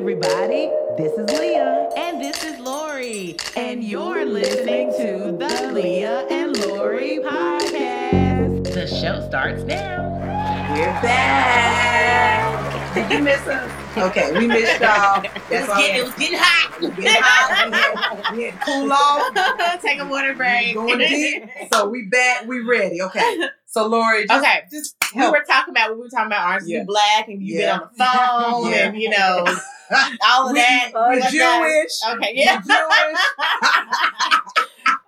everybody. This is Leah. And this is Lori. And you're listening to the Leah and Lori podcast. The show starts now. We're back. Did you miss us? Okay, we missed y'all. It was, all. getting, it was getting hot. we getting hot. We had, we had to cool off. Take a water break. Going deep. So we back. We ready. Okay. So Lori, just, Okay. just We were talking about we were talking about Orange is the Yeah. Black and you Yeah. been on the phone Yeah. and you know all of we, that. we Like that. Jewish. Okay, We yeah. Jewish.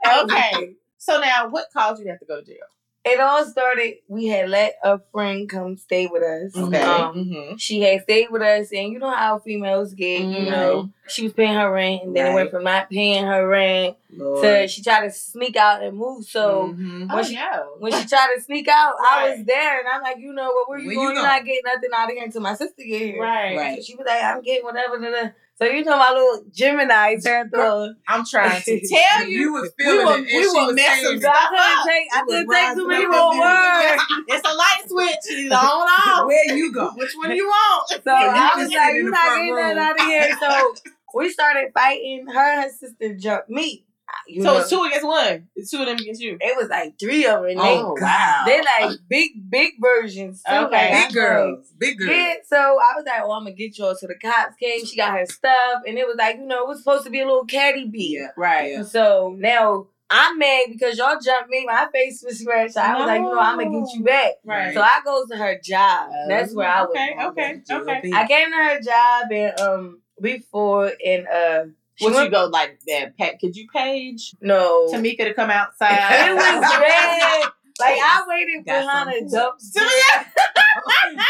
okay. So now what caused you to have to go to jail? It all started. We had let a friend come stay with us. Okay. Um, Mm-hmm. she had stayed with us, and you know how females get. You Mhm. know, she was paying her rent, and then it Right. went from not paying her rent to she tried to sneak out and move. So Mhm. Oh, When she- no. when she tried to sneak out, I was there, and I'm like, you know what? Where you Where going? you You're not getting nothing out of here until my sister get here. Right. Right. So she was like, I'm getting whatever. Da, da. So you know my little Gemini turned on. I'm trying to tell you. You was we feeling will, it. and we she will was mess saying some So it. I stuff couldn't up. take, I You was couldn't take too rising many more words. It's a light switch. It's on off. Where you go? Which one you want? So you I just was like, in you're the not front getting room. that out of here. So we started fighting. Her and her sister jumped me. You so know, it's two against one. It's two of them against you. it was like three of them. Oh, they, wow. They're like big, big versions. Too. Okay. Like, Big girls. Big girls. Yeah, so I was like, "Oh, I'm gonna get y'all." So the cops came. She got her stuff, and it was like, you know, it was supposed to be a little caddy beat. Yeah. Right. Yeah. So now I'm mad because y'all jumped me. My face was scratched. I was like, you know, I'm gonna get you back. Right. So I go to her job. That's where I was. Okay, okay, Jill okay. B. I came to her job and um before and uh she Would you go like that? Pa- could you page no Tamika to come outside? it was red. Like I waited for behind to jump.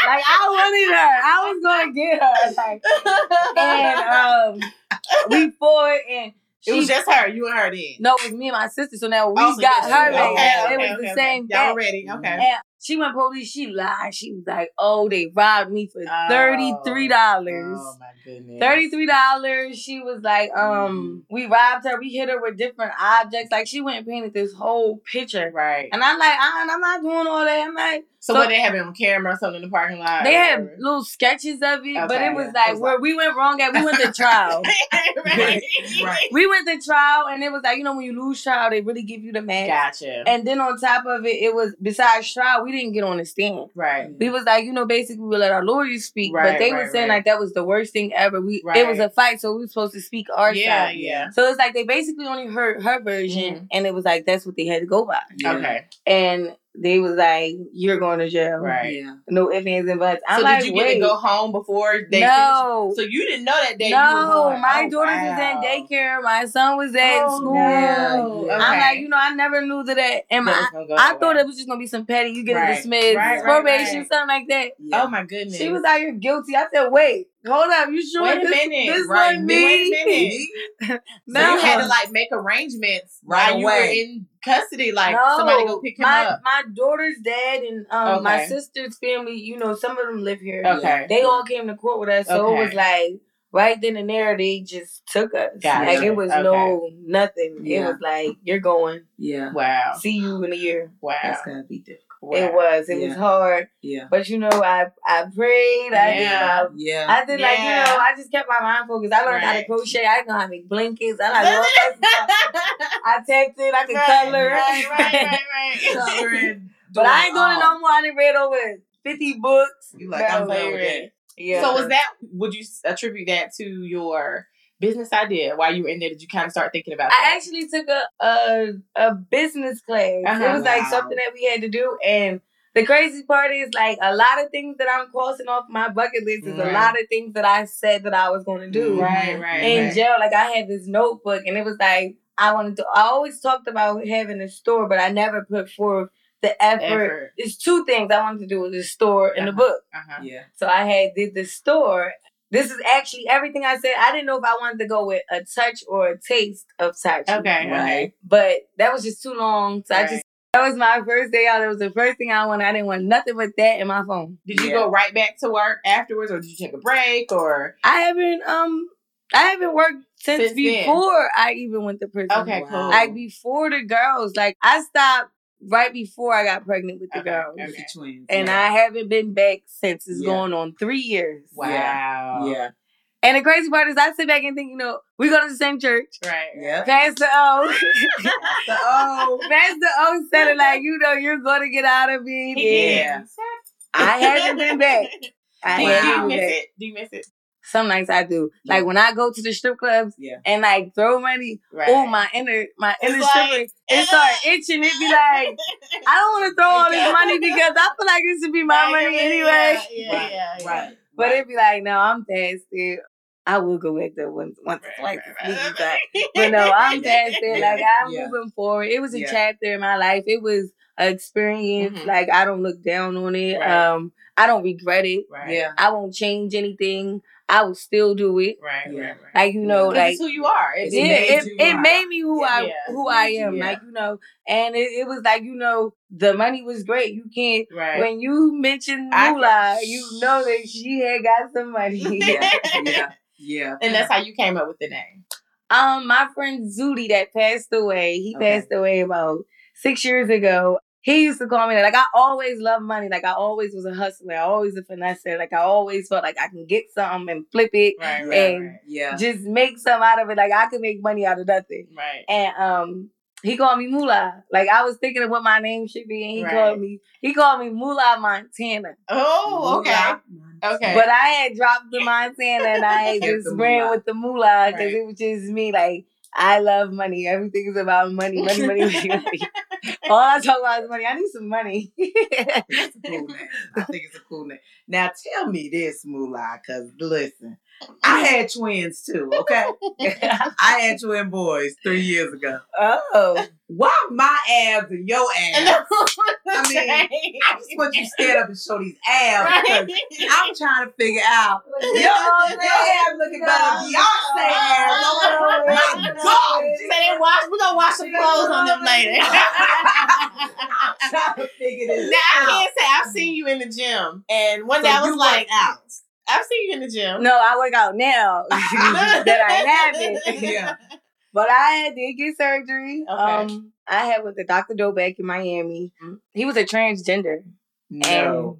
like I wanted her. I was gonna get her. Like and um we fought and It was just her. You and her then. no, it was me and my sister. So now we Oh, got her okay, okay, it was okay, the same Y'all ready? Okay. And she went police. She lied. She was like, "Oh, they robbed me for thirty three dollars." Oh my goodness. Thirty-three dollars. She was like, um, we robbed her. We hit her with different objects. Like she went and painted this whole picture. Right. And I'm like, I'm, I'm not doing all that. I'm like, So, So- what they have it on camera or something in the parking lot? they had little sketches of it, but it was yeah. like It was where we went wrong at. We went to trial. right. Right. we went to trial, and it was like you know when you lose trial, they really give you the match. Gotcha. And then on top of it, it was besides trial, we didn't get on the stand. right. We was like, you know, basically we let our lawyers speak, Right, but they right, were saying right. like that was the worst thing ever. We it was a fight, so we were supposed to speak our Yeah. side. Yeah. Yeah. So it's like they basically only heard her version, Mhm. and it was like that's what they had to go by. Yeah. Okay. And they was like, "You're going to jail." Right. Yeah. No ifs ands and buts. I'm so like, did you get Wait, to go home before they no. finished? So you didn't know that day. you were no, my Oh, daughter wow. was in daycare. My son was at Oh, school. no. Yeah, I'm like, you know, I never knew that. that and my, go I that thought it was just gonna be some petty. You get Right. dismissed, Right, right, probation, right. something like that. Yeah. Oh my goodness. She was out here guilty. I said, wait, hold up, you sure Wait a this, minute. this Right, wasn't Wait me? a minute. So you had to like make arrangements Right while you were away. in custody, like no, somebody go pick him my, up. My daughter's dad and um, my sister's family, you know, some of them live here. Okay. They all came to court with us, so Okay. it was like right then and there they just took us. Gotcha. Like it was no nothing. Yeah. It was like you're going. Yeah. Wow. See you in a year. Wow. That's gotta be difficult. wow. It was. It was hard, Yeah. but you know, I I prayed. I Yeah. did. Yeah. I, I did like you know. I just kept my mind focused. I learned how to crochet. I know how to make blankets. I like all that stuff. I texted. I could color. Right, right, right, right. Coloring, But I ain't doing it no more. I done read over fifty books. You like, I'm But- done with that. Yeah. So was that? Would you attribute that to your business idea while you were in there? Did you kind of start thinking about? It? I that? actually took a a, a business class. Uh-huh. It was like Wow. something that we had to do, and the crazy part is like a lot of things that I'm crossing off my bucket list is Right. a lot of things that I said that I was going to do. Right, right, In right. jail, like I had this notebook, and it was like I wanted to. I always talked about having a store, but I never put forth the effort. Effort. It's two things I wanted to do with the store and the Uh-huh. book. Uh-huh. Yeah. So I had did the store. This is actually everything I said. I didn't know if I wanted to go with a touch or a taste of touch. Okay. Okay. Right. But that was just too long. So I just that was my first day out. It was the first thing I wanted. I didn't want nothing but that in my phone. Did you Yeah. go right back to work afterwards, or did you take a break, or I haven't um I haven't worked since, Since then. before I even went to prison. okay, Wow. cool. Like before the girls. Like I stopped right before I got pregnant with the Okay, girls. okay. With the twins. And yeah. I haven't been back since it's Yeah. going on three years. wow. Yeah. And the crazy part is, I sit back and think, you know, we go to the same church. Right. Yeah. Pastor O, So, oh, Pastor O said it like, you know, you're going to get out of being here. Yeah. I haven't been back. I Do, you- haven't do you miss it? Do you miss it? Some nights I do. Like when I go to the strip clubs Yeah. and like throw money, Right. oh my inner my It's inner like, stripper, it start itching. It be like, I don't want to throw all this money because I feel like it should be my Right, money yeah, anyway. Yeah, yeah, Right, yeah, yeah. Right. But right. it'd be like, no, I'm past it. I will go back there once, once, or Right, twice, right, right, But no, I'm past it. Like I'm yeah. moving forward. It was a Yeah. chapter in my life. It was an experience. Mhm. Like I don't look down on it. Right. Um, I don't regret it. Right. Yeah. I won't change anything. I would still do it. Right. Yeah. Right. Right. Like you know, Because like it's who you are. It's, yeah, made it, you it made me who I Yeah. who I am. Yeah. Like you know, and it, it was like you know, the money was great. You can't right. when you mentioned I- you know that she had got some money. Yeah. Yeah. Yeah. and that's how you came up with the name. Um, my friend Zudi that passed away, he Okay. passed away about six years ago. He used to call me that. Like I always loved money. Like I always was a hustler. I always a finesser. Like I always felt like I can get something and flip it, Right. Right. And- right. Yeah. just make something out of it. Like I could make money out of nothing. Right. And um, he called me Moolah. Like I was thinking of what my name should be, and he Right. called me. He called me Moolah Montana. Oh, okay. Okay. But I had dropped the Montana, and I had just ran with the Moolah because Right. it was just me. Like I love money. Everything is about money, money, money, money, money. All I talk about is money. I need some money. It's a cool name. I think it's a cool name. Now tell me this, Moolah, because listen, I had twins too, okay? I had twin boys three years ago. oh, Why my abs and your abs? I mean, I just want you to stand up and show these abs. because I'm trying to figure out. Your, your abs looking better than oh, Beyonce oh, abs. Oh my oh, God. They wash, we're going to wash some clothes on them later. I'm trying to figure this Now, I can't say I've seen you in the gym. And one So day I was like, out. I've seen you in the gym. no, I work out now that I haven't. Yeah. But I did get surgery. Okay. Um, I had with the Dr. Doe back in Miami. He was a transgender. No.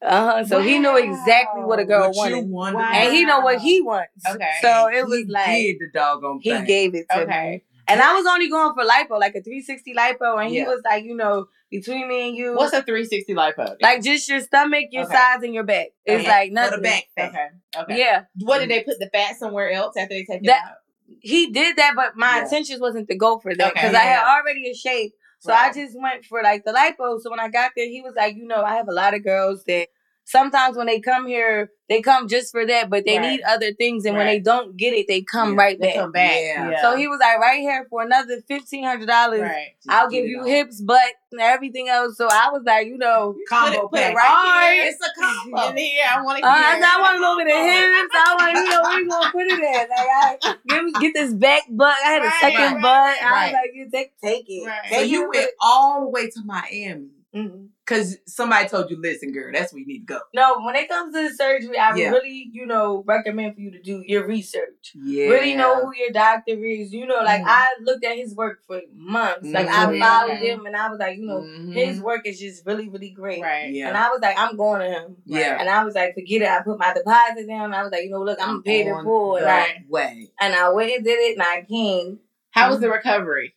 Uh huh. So he knew exactly what a girl What you wanted. wanted. Wow. And he know what he wants. Okay. So it was he like did the doggone he gave it to Okay. me. And I was only going for lipo, like a 360 lipo, and he was like, you know, between me and you, What's a 360 lipo? like just your stomach, your Okay. sides, and your back. It's Okay. like for the back fat. Okay. Okay. Yeah, What did they put the fat somewhere else after they take it That- out? he did that, but my Yeah. intentions wasn't to go for that Okay. because I had already a shape. So I just went for like the lipo. So when I got there, he was like, you know, I have a lot of girls that sometimes when they come here, they come just for that, but they Right. need other things, and when they don't get it, they come Yeah. right They back. come back. Yeah. Yeah. So he was like, right here for another fifteen hundred dollars. right. I'll give you on. hips, butt, and everything else. So I was like, you know, combo Put it- put pack. it right here. It's a combo. In here, I want to uh, I, said, I want to go with the hips. I want, you know, where you gonna put it at? Like, I give me get this back butt. I had a Right, second right, butt. I right. was like, you take take it. Right. So you it. went all the way to Miami. Because somebody told you, listen, girl, that's where you need to go. No, when it comes to the surgery, I Yeah. really, you know, recommend for you to do your research. Yeah. Really know who your doctor is. You know, like Mhm. I looked at his work for months. Like I Mhm. followed him, and I was like, you know, Mhm. his work is just really, really great. Right. Yeah. And I was like, I'm going to him. Yeah. And I was like, forget it. I put my deposit down. I was like, you know, look, I'm I'm paid in full. And the I, way. and I went and did it, and I came. How was the recovery?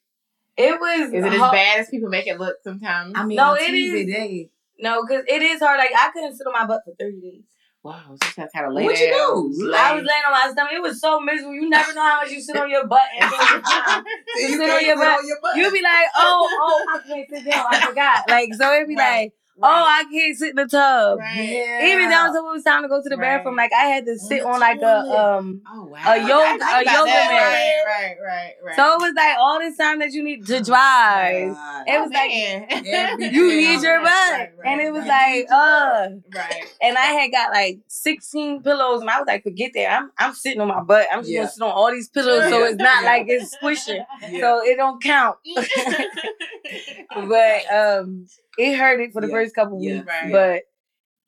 It was Is it as hard- bad as people make it look sometimes? I mean, No, on it TV, is- They, No, because it is hard. Like I couldn't sit on my butt for 30 days. wow, just have kind of lay what you down. do? I was laying on my stomach. It was so miserable. You never know how much you sit on your butt. And So you you sit on your sit butt. on your butt. you be like, oh, oh, I can't sit down. I forgot. Like so, it'd be Right. like, oh, I can't sit in the tub. Yeah. Even until it was time to go to the bathroom, like I had to sit on like a um. Oh wow. A yoga- a yoga mat. Right, right, right, right. So it was like all this time that you need to drive. God. It was Oh, like. You need your butt, and it was like, uh. right. And I had got like 16 pillows, and I was like, forget that. I'm I'm sitting on my butt. I'm just Yeah. gonna sit on all these pillows, so it's not like it's squishing, so it don't count. but um, it hurted for the Yeah. first couple Yeah. weeks. Right. But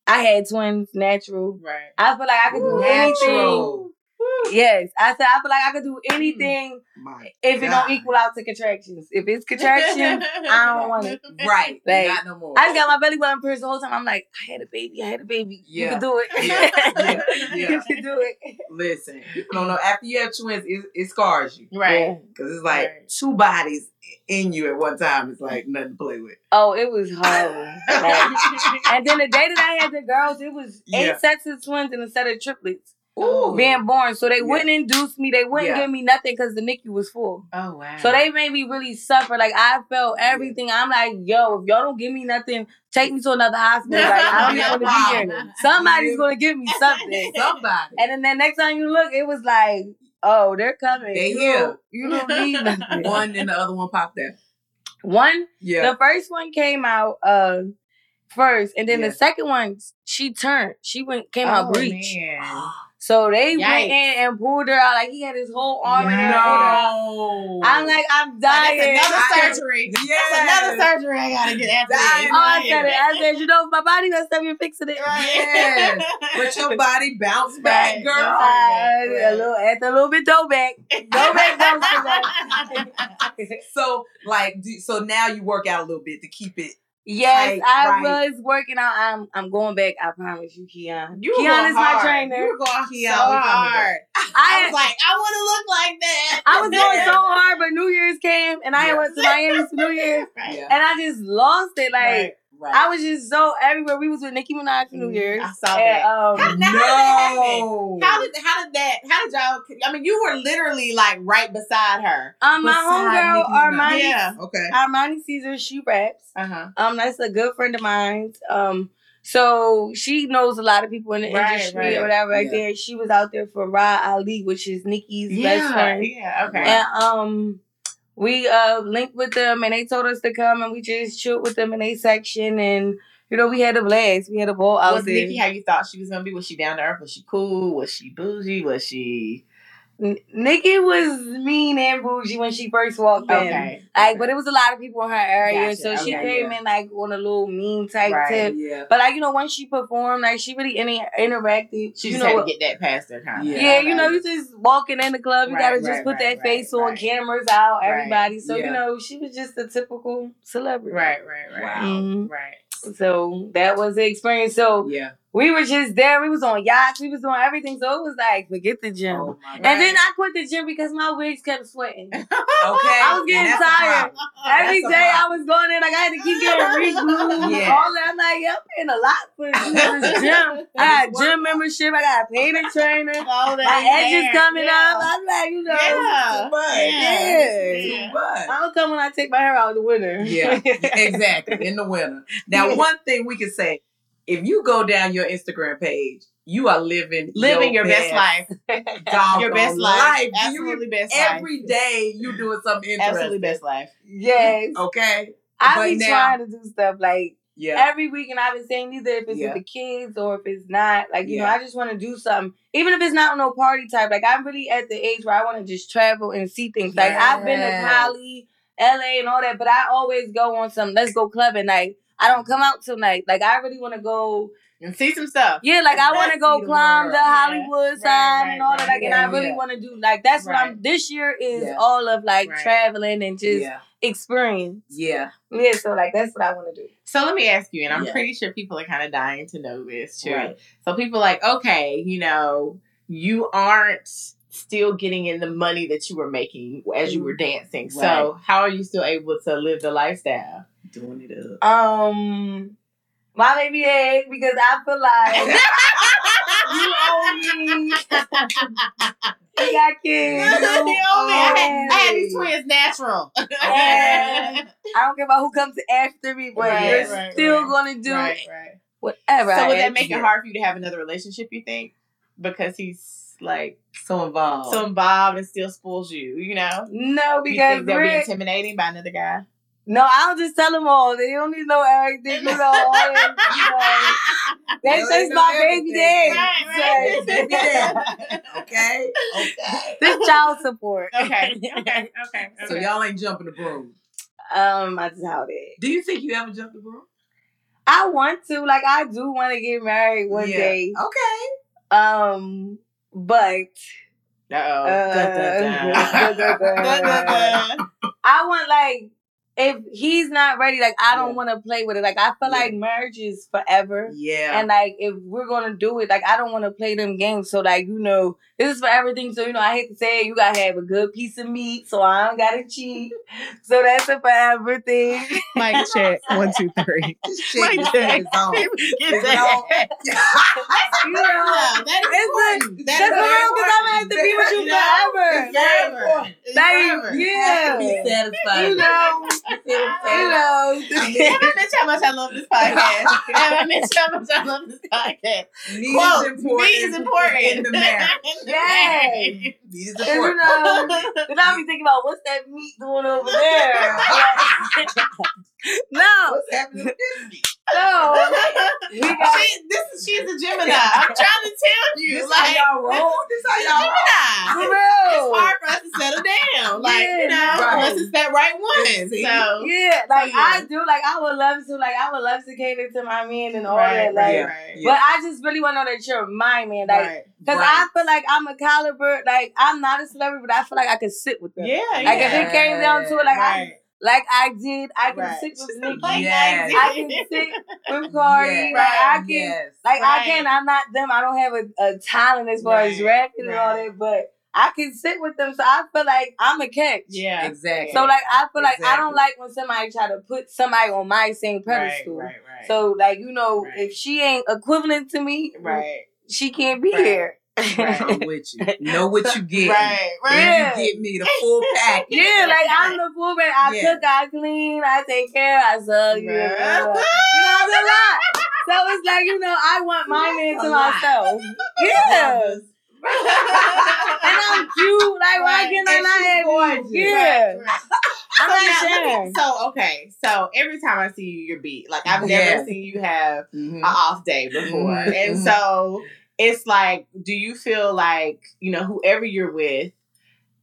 I had twins, natural. right. I feel like I could do Natural. anything. Yes, I said I feel like I could do mm. anything My if it God. don't equal out to contractions. If it's contraction, I don't want it. Right. Like, not no more. I just got my belly button pierced the whole time. I'm like, I had a baby, I had a baby. You Yeah. can do it. Yeah, yeah, you yeah. can do it. Listen, people don't know. After you have twins, it, it scars you. right. Because it's like Right. two bodies in you at one time. It's like nothing to play with. Oh, it was horrible. Like, and then the day that I had the girls, it was eight Yeah. sets of twins and a set of triplets Ooh. being born. So they Yeah. wouldn't induce me. They wouldn't Yeah. give me nothing because the NICU was full. Oh wow. So they made me really suffer. Like I felt everything. I'm like, yo, if y'all don't give me nothing, take me to another hospital. Like I don't want to be here. Somebody's gonna give me something. Somebody. And then the next time you look, it was like, oh, they're coming. They you here. Don't, you don't need nothing. One and the other one popped out. One, Yeah. the first one came out uh first, and then Yeah. the second one, she turned. She went came out Oh, breech. man. So they Yikes. went in and pulled her out. Like he had his whole arm in there. out. no. I'm like, I'm dying. That's another I- surgery. Yes. That's another surgery I gotta get after Dying. Oh, I said it. I said, you know, my body does stuff, you're fixing it. Yes. But your body bounced back, girl. Right. A little, at a little bit though back. Go back, go back. So, like, do, so now you work out a little bit to keep it. Yes, Right, I right. was working out. I'm I'm going back. I promise you, Keon. You were Keon going is my trainer. You were going Keon, so we coming hard. I, I was like, I want to look like that. I was going so hard, but New Year's came and I Yeah. went to Miami for New Year's Right. and I just lost it. Like Right. Right. I was just so everywhere. We was with Nicki Minaj for New Mhm. Year's. I saw and, that. um, How- now, how did that no. How did how did that? How did y'all? I mean, you were literally like right beside her. um, my beside homegirl Nicki Minaj. Armani, Yeah. Okay. Armani Caesar, she raps. Uh huh. Um, that's a good friend of mine. Um, so she knows a lot of people in the Right, industry right. or whatever. Right Yeah. there, she was out there for Ra Ali, which is Nicki's best friend. Yeah. Okay. And um, we uh linked with them, and they told us to come, and we just chilled with them in a section, and you know we had a blast. We had a ball out was there. Nicki how you thought she was gonna be? Was she down to earth? Was she cool? Was she bougie? Was she N- Nicki was mean and bougie when she first walked in. okay? Like, but it was a lot of people in her area, Gotcha, so she okay, came in like on a little mean type Right. tip. Yeah. But like you know, once she performed, like she really inter- interacted. She you know, had what- to get that past her kind. Yeah. yeah, you know, you just walking in the club, you Right, gotta just put that face on, cameras out, everybody. So yeah. you know, she was just a typical celebrity. Right. Right. Right. Mhm. Right. So that was the experience. So Yeah. We were just there. We was on yachts. We was doing everything. So it was like, forget the gym. Oh. And then I quit the gym because my wigs kept sweating. Okay. I was getting tired. Every That's day I was going in, like I had to keep getting re-glued. Yeah. All that. I'm like, yeah, I'm paying a lot for this gym. I got it's gym membership. I got a the trainer. All that My edges hair. coming yeah. up. I'm like, you know, Yeah. Too much. Yeah. Too much. I don't come when I take my hair out in the winter. Yeah, exactly. In the winter. Now, one thing we can say, if you go down your Instagram page, you are living Living your best life. doggone Your best life. life. You- Absolutely best life. Every day you doing something interesting. Absolutely best life. yes. Okay. I But be now- trying to do stuff like Yeah. every week, and I've been saying either if it's Yeah. with the kids or if it's not. Like you know, I just want to do something, even if it's not no party type. Like I'm really at the age where I want to just travel and see things. Like I've been to Yes. Cali, LA, and all that, but I always go on some let's go clubbing night. I don't come out till night. Like I really want to go. And see some stuff. Yeah, like I want to go see the climb the Hollywood Right, sign right, and all that. right. Like, and I really yeah. want to do. Like that's what I'm. This year is Yeah. all of like Right. traveling and just yeah. experience. Yeah. Yeah, so like that's what I want to do. So let me ask you, and I'm Yeah. pretty sure people are kind of dying to know this too. Right. So people are like, okay, you know, you aren't still getting in the money that you were making as you were mm. dancing. So how are you still able to live the lifestyle? Doing it up. Um, my baby egg because I feel like you owe me. You got kids. You owe me. I, had, I had these twins natural. And I don't care about who comes after me, but Right, you're right, still right. gonna do right, right. whatever. So I would that make it hard for you to have another relationship? You think because he's like So involved. so involved and still spoils you? You know. No, You because think they'll be intimidating by another guy? No, I'll just tell them all. They don't need no everything, you know. all that, you know. They That's don't just know my baby everything. daddy. Right, right. So- okay. Okay. this child support. okay, okay, okay. So okay. y'all ain't jumping the broom. Um, I doubt it. Do you think you ever jumped the broom? I want to, like, I do want to get married one Yeah. day. Okay. Um, but Uh, I want like if he's not ready, like I don't Yeah. want to play with it. Like I feel Yeah. like marriage is forever. Yeah. And like if we're gonna do it, like I don't want to play them games. So like you know, this is for everything. So you know, I hate to say it, you gotta have a good piece of meat, so I don't gotta cheat. So that's a forever thing. Mike check. One, two, three. This shit is Like. Get that. You know, Yeah, that is it's important. that's is real because I'm gonna have to be with you You forever. Forever. It's Like, yeah. Be satisfied. You know, you know. Have I mentioned how much I love this podcast? Have I mentioned how much I love this podcast? Meat Quote, is important. meat is important. in the marriage. In the Yes. marriage. Meat is Cause you important. know, cause I be thinking about what's that meat doing over there. no, What's happening with this meat? no. We got she, this is, she's a Gemini. I'm trying you. This like, how y'all roll? This how y'all roll? For real. It's hard for us to settle down. Like, you know, right. unless it's that right one. So, Yeah, like Yeah. I do. Like I would love to. Like I would love to cater to my man and all right, that. Like, right, Yeah. right. Yeah. but I just really want to know that you're my man. Like, right. cause Right. I feel like I'm a caliber. Like I'm not a celebrity, but I feel like I could sit with them. Yeah, Like if yeah. it came down to it, like I. like I did, I can right. sit with She's Nicki. like, Yes. I can sit with Cardi. Yes. Like I can. Yes. Like Right. I can, I'm not them. I don't have a, a talent as far as Right, rapping and all right. that, but I can sit with them. So I feel like I'm a catch. Yeah. Exactly. So like I feel like I don't like when somebody try to put somebody on my same Right, pedestal. right, right. So like you know, Right. if she ain't equivalent to me, right. she can't be Right. here. Right. I'm with you. Know what you get. Right, right. Yeah. you get me the full package. Yeah, like I'm the full man. I Yeah. cook, I clean, I take care, I you. Right. You know, it's a lot. So it's like you know, I want my man to myself. Yeah. and I'm cute. Like, why Right. can't I not have you? Yeah. Right. I'm so, not now, me- so okay, so every time I see you, you're beat. Like I've never seen you have Mhm. an off day before, Mhm, and mhm. so it's like, do you feel like you know whoever you're with?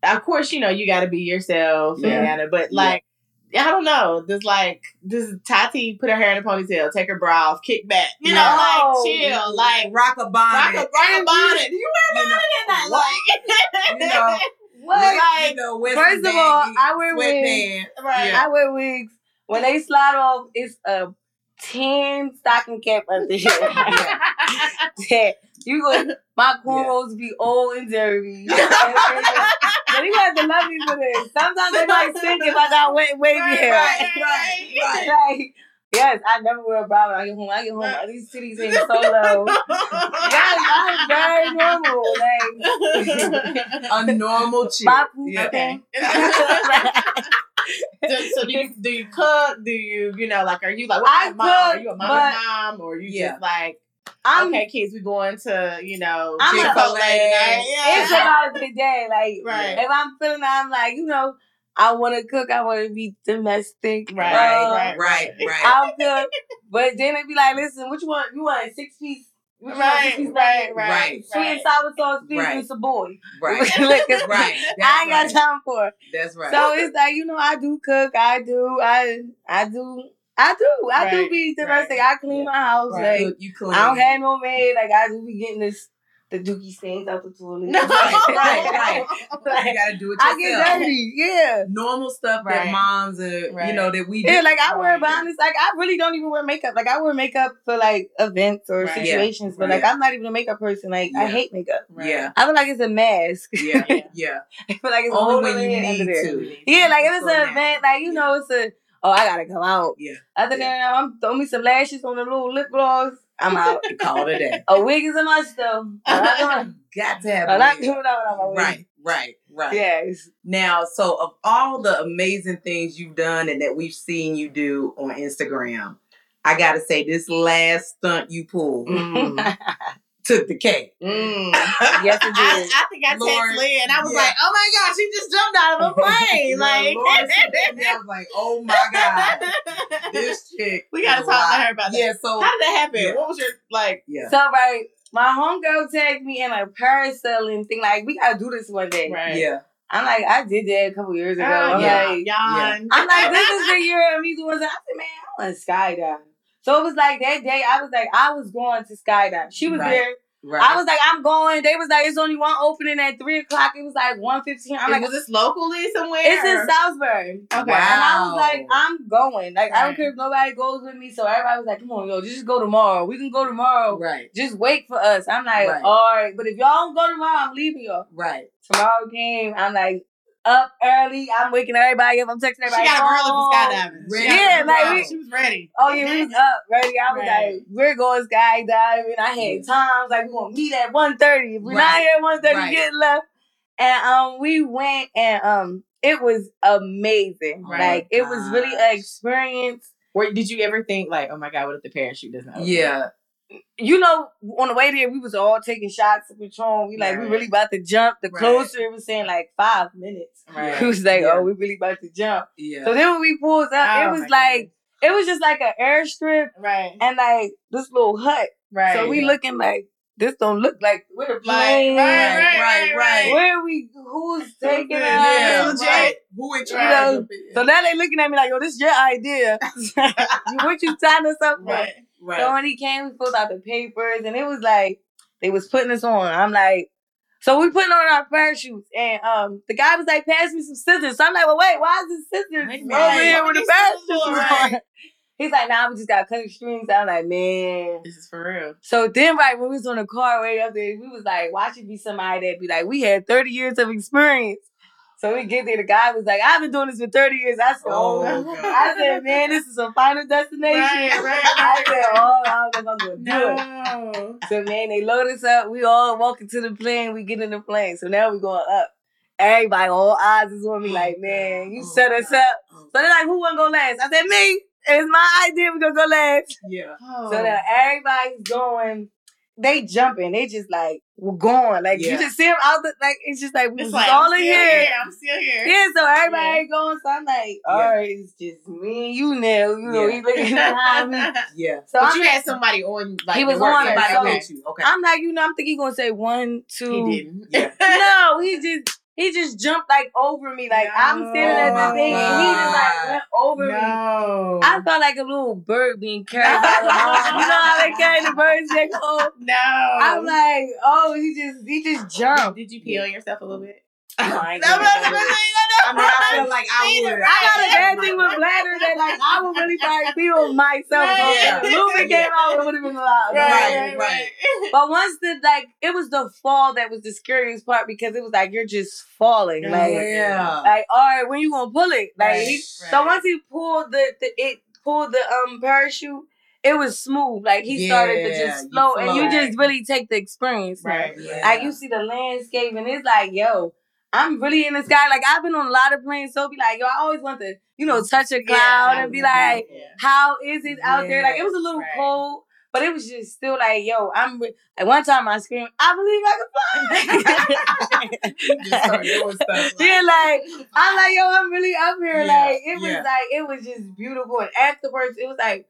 Of course, you know you got to be yourself, Yeah. gotta- but like. I don't know. Does like does Tati put her hair in a ponytail, take her bra off, kick back, you know, like chill, like rock a bonnet, rock a, rock a bonnet. Do you wear a You know, bonnet at night? Like, You know, What? Like, you know, First of all, I wear wigs. right? Yeah. I wear wigs. When they slide off, it's a ten stocking cap under here. Yeah. you go, my cornrows be old and dirty. But you have to love me for this. Sometimes they might stink if I got wet wavy Right, hair. right, right, right. Like, yes, I never wear a bra when I get home. I get home, these titties ain't so low. Yes, I'm very normal. Like A normal chick. my poop Yeah. stink. so, so do you do you cook? Do you you know like are you like what I mom? Are you a mom but- mom or you Yeah. just like I'm okay kids we going to you know I'm Chick-fil-A tonight? it's about the day. Like Right. if I'm feeling I'm like, you know, I wanna cook, I wanna be domestic. Right, uh, right. Right, right. I'll cook. But then it'd be like, listen, which one? You want six piece? What you Right, six piece right, nugget? right, Right. Sweet and sour sauce, please, Right. with Savoy. right. Look, Right. I That's ain't got right. time for it. That's right. So it's like, you know, I do cook, I do, I I do, I do, I do Right, be domestic. I clean my house. Right. Like you clean. I don't have no maid. Like I just be getting this the dookie stains out the toilet. No. Right, right, Like, You gotta do it I get dirty. Yeah. Normal stuff Right. that moms are, Right. you know, that we Yeah, do. like I wear Right. but honest, like I really don't even wear makeup. Like I wear makeup for like events or Right. situations, but Yeah. like I'm not even a makeup person. Like I hate makeup. Right. Yeah. I feel like it's a mask. Yeah, Yeah. yeah. I feel like it's a Only when you need to. Yeah, like if it's an event, like you know, it's a oh I gotta come out. Yeah. Other than that, I'm throw me some lashes on a little lip gloss. I'm out. and Call it a day. a wig is a must though. Got to have I'm a not wig. doing that without my wig. Right, right, right. Yes. Now, so of all the amazing things you've done and that we've seen you do on Instagram, I gotta say this last stunt you pulled Mm. took the cake. Mm. Yes, it I, did. I think I Lord, texted Leah and I was yeah. like, oh my gosh, she just jumped out of a plane. Yeah, like, Lord, I was like, oh my god, this chick. we gotta is talk to wild. her about that. Yeah, so How did that happen? Yeah. What was your like? yeah, So right, my homegirl tagged me in a parasailing thing. Like we gotta do this one day. Right. yeah, I'm like, I did that a couple years ago. Oh, I'm yeah, like, yawn. I'm like, this is the year of me doing something. I said, man, I want to skydive. So it was like that day. I was like, I was going to skydive. She was Right. there. Right. I was like, I'm going. They was like, it's only one opening at three o'clock. It was like one fifteen. I'm Is- like, was this locally somewhere? it's in Salisbury. Okay. Wow. And I was like, I'm going. Like, I don't care if nobody goes with me. So everybody was like, come on, yo, just go tomorrow. We can go tomorrow. right. Just wait for us. I'm like, Right. all right. But if y'all don't go tomorrow, I'm leaving y'all. Right. Tomorrow came. I'm like, up early. I'm waking everybody up. I'm texting everybody. She everybody. got up early for skydiving. She Yeah, up like, early. we- she was ready. Oh yeah, we was up ready. I was Right. like, we're going skydiving. I had times like we gonna meet at 1.30. If we're not here at 1.30, Right. get left. And um we went and um it was amazing. Oh like my it was really an experience. Where, did you ever think like, oh my god, what if the parachute doesn't open? Yeah. You know, on the way there, we was all taking shots of Patron. We like, we really about to jump. The Right. closer it was saying like five minutes. Right. We was like, oh, Yeah. oh, we really about to jump. Yeah. So then when we pulled up, Oh it was like, it was just like an airstrip Right. and like this little hut. Right. So we looking like this don't look like like, plane. right, Right, right, right, right. Where we who's taking us? Yeah. Legit. Right. Who in You charge know, it? So now they looking at me like, yo, this your idea. what you signing us up for? Right. So when he came, we pulled out the papers, and it was like they was putting us on. I'm like, so we putting on our parachutes, and um, the guy was like, pass me some scissors. So I'm like, well, wait, why is the scissors over here with the parachutes on? Right. He's like, nah, we just got cutting strings. I'm like, man. This is for real. So then, right when we was on the car way up there, we was like, why should be somebody that be like, we had 30 years of experience. So we get there, the guy was like, I've been doing this for 30 years. I said, Oh, oh, I said, man, this is a final destination. Right, right, I said, oh, I don't know if I'm gonna do it. So man, they load us up. We all walk into the plane. We get in the plane. So now we're going up. Everybody, all eyes is on me. Oh, like, man, you Oh, set us God. up. Oh, So they're like, who wanna go last? I said, me. It's my idea. we're gonna go last. Yeah. Oh. So now oh. everybody's going. They jumping. They just like we're going. Like Yeah. you just see them out. The, like it's just like we're like all I'm in still here. I'm still here. Yeah, so everybody going. So I'm like, all Yeah. right, it's just me and you now. You know, Yeah. he looking behind me. Yeah. So but I'm, you had somebody on. Like, He was on Somebody so- with you. Okay. I'm like, you know, I'm thinking he gonna say one, two. He didn't. Yeah. No, he just he just jumped like over me. Like I'm standing at Oh, the thing and he just like went over me. I felt like a little bird being carried by the arm. You know how they carry the birds back home? no. I'm like, oh, he just he just jumped. Did you pee on yourself a little bit? No, No, no. I mean, I feel like I would. I got a bad thing with bladder that like I would really probably feel myself. Right. If the came out, it would have been a lot. Right, right. But once the like, it was the fall that was the scariest part because it was like you're just falling. Oh, Like, yeah. like all right, when you gonna pull it? Like, Right, he- right. so once he pulled the, the it pulled the um parachute, it was smooth. Like he started to just float, and you just really take the experience. Right. Yeah. Like you see the landscape, and it's like, yo, I'm really in the sky. Like I've been on a lot of planes, so be like, yo, I always want to, you know, touch a cloud and be like, Yeah. how is it out there? Like it was a little Right. cold, but it was just still like, yo, I'm. Re- at one time I screamed, I believe I can fly. You just start yeah, like I'm like, yo, I'm really up here. Yeah, like it was yeah. like it was just beautiful. And afterwards, it was like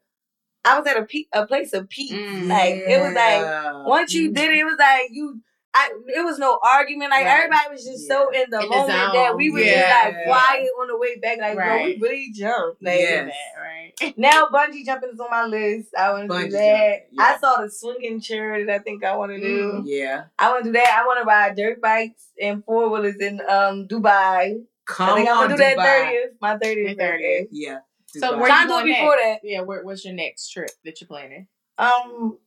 I was at a pe- a place of peace. Mm. Like it was like once you did it, it was like you. I, it was no argument. Like Right. everybody was just so in the In the moment that we were Yeah. just like quiet on the way back. Like, bro, Right. we really jumped. Like, Yes. Right. now bungee jumping is on my list. I want to do that. yeah. I saw the swinging chair that I think I want to do. Yeah. I want to do that. I want to ride dirt bikes and four wheelers in um Dubai. Come I think I'm on, gonna do that thirtieth. My thirtieth birthday. 30th. Yeah. So Dubai. where Trying you to do it going before that. Yeah. Where, what's your next trip that you're planning? Um,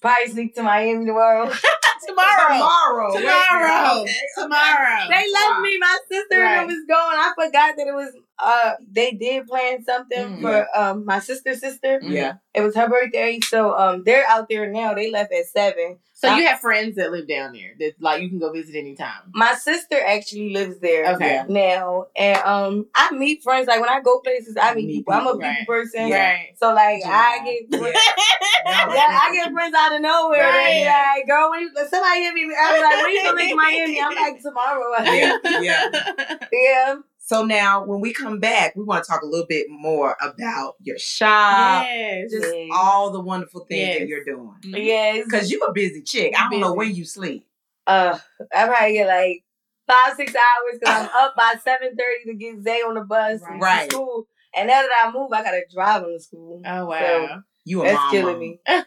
probably sneak to Miami tomorrow. Tomorrow. Tomorrow. Tomorrow. Okay. Tomorrow. they left me. My sister Right. was going. I forgot that it was. Uh, they did plan something Mm. for um my sister's sister. Yeah. It was her birthday, so um they're out there now. They left at seven. So you have friends that live down there that like you can go visit anytime. My sister actually lives there. Okay. Now and um I meet friends like when I go places I meet Meet people. I'm a people, people right. person. Right. So like Yeah. I get Yeah. yeah, I get friends out of nowhere. Right. like, girl, when you, somebody hit me, I was like, when you coming to Miami? I'm like, tomorrow. Yeah. Yeah. Yeah. So now, when we come back, we want to talk a little bit more about your shop, yes. just Yes. all the wonderful things Yes. that you're doing. Yes. Because you're a busy chick. I don't know Busy. when you sleep. Uh, I probably get like five, six hours because I'm up by 7.30 to get Zay on the bus Right. to Right. school. And now that I move, I got to drive him to school. Oh So wow. You a that's mama. killing me.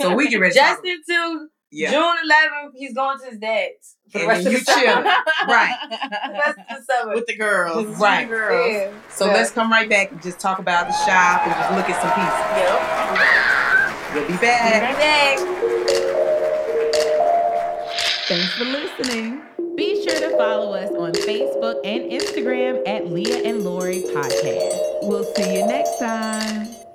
So we get ready to talk Just until Yeah. June 11th, he's going to his dad's for the rest of the summer. chilling. Right. the rest of the summer. With the girls. With Right. girls. Yeah. So Yeah. let's come right back and just talk about the shop and just look at some pieces. Yep. We'll be back. Right back. Thanks for listening. Be sure to follow us on Facebook and Instagram at Leah and Lori Podcast. We'll see you next time.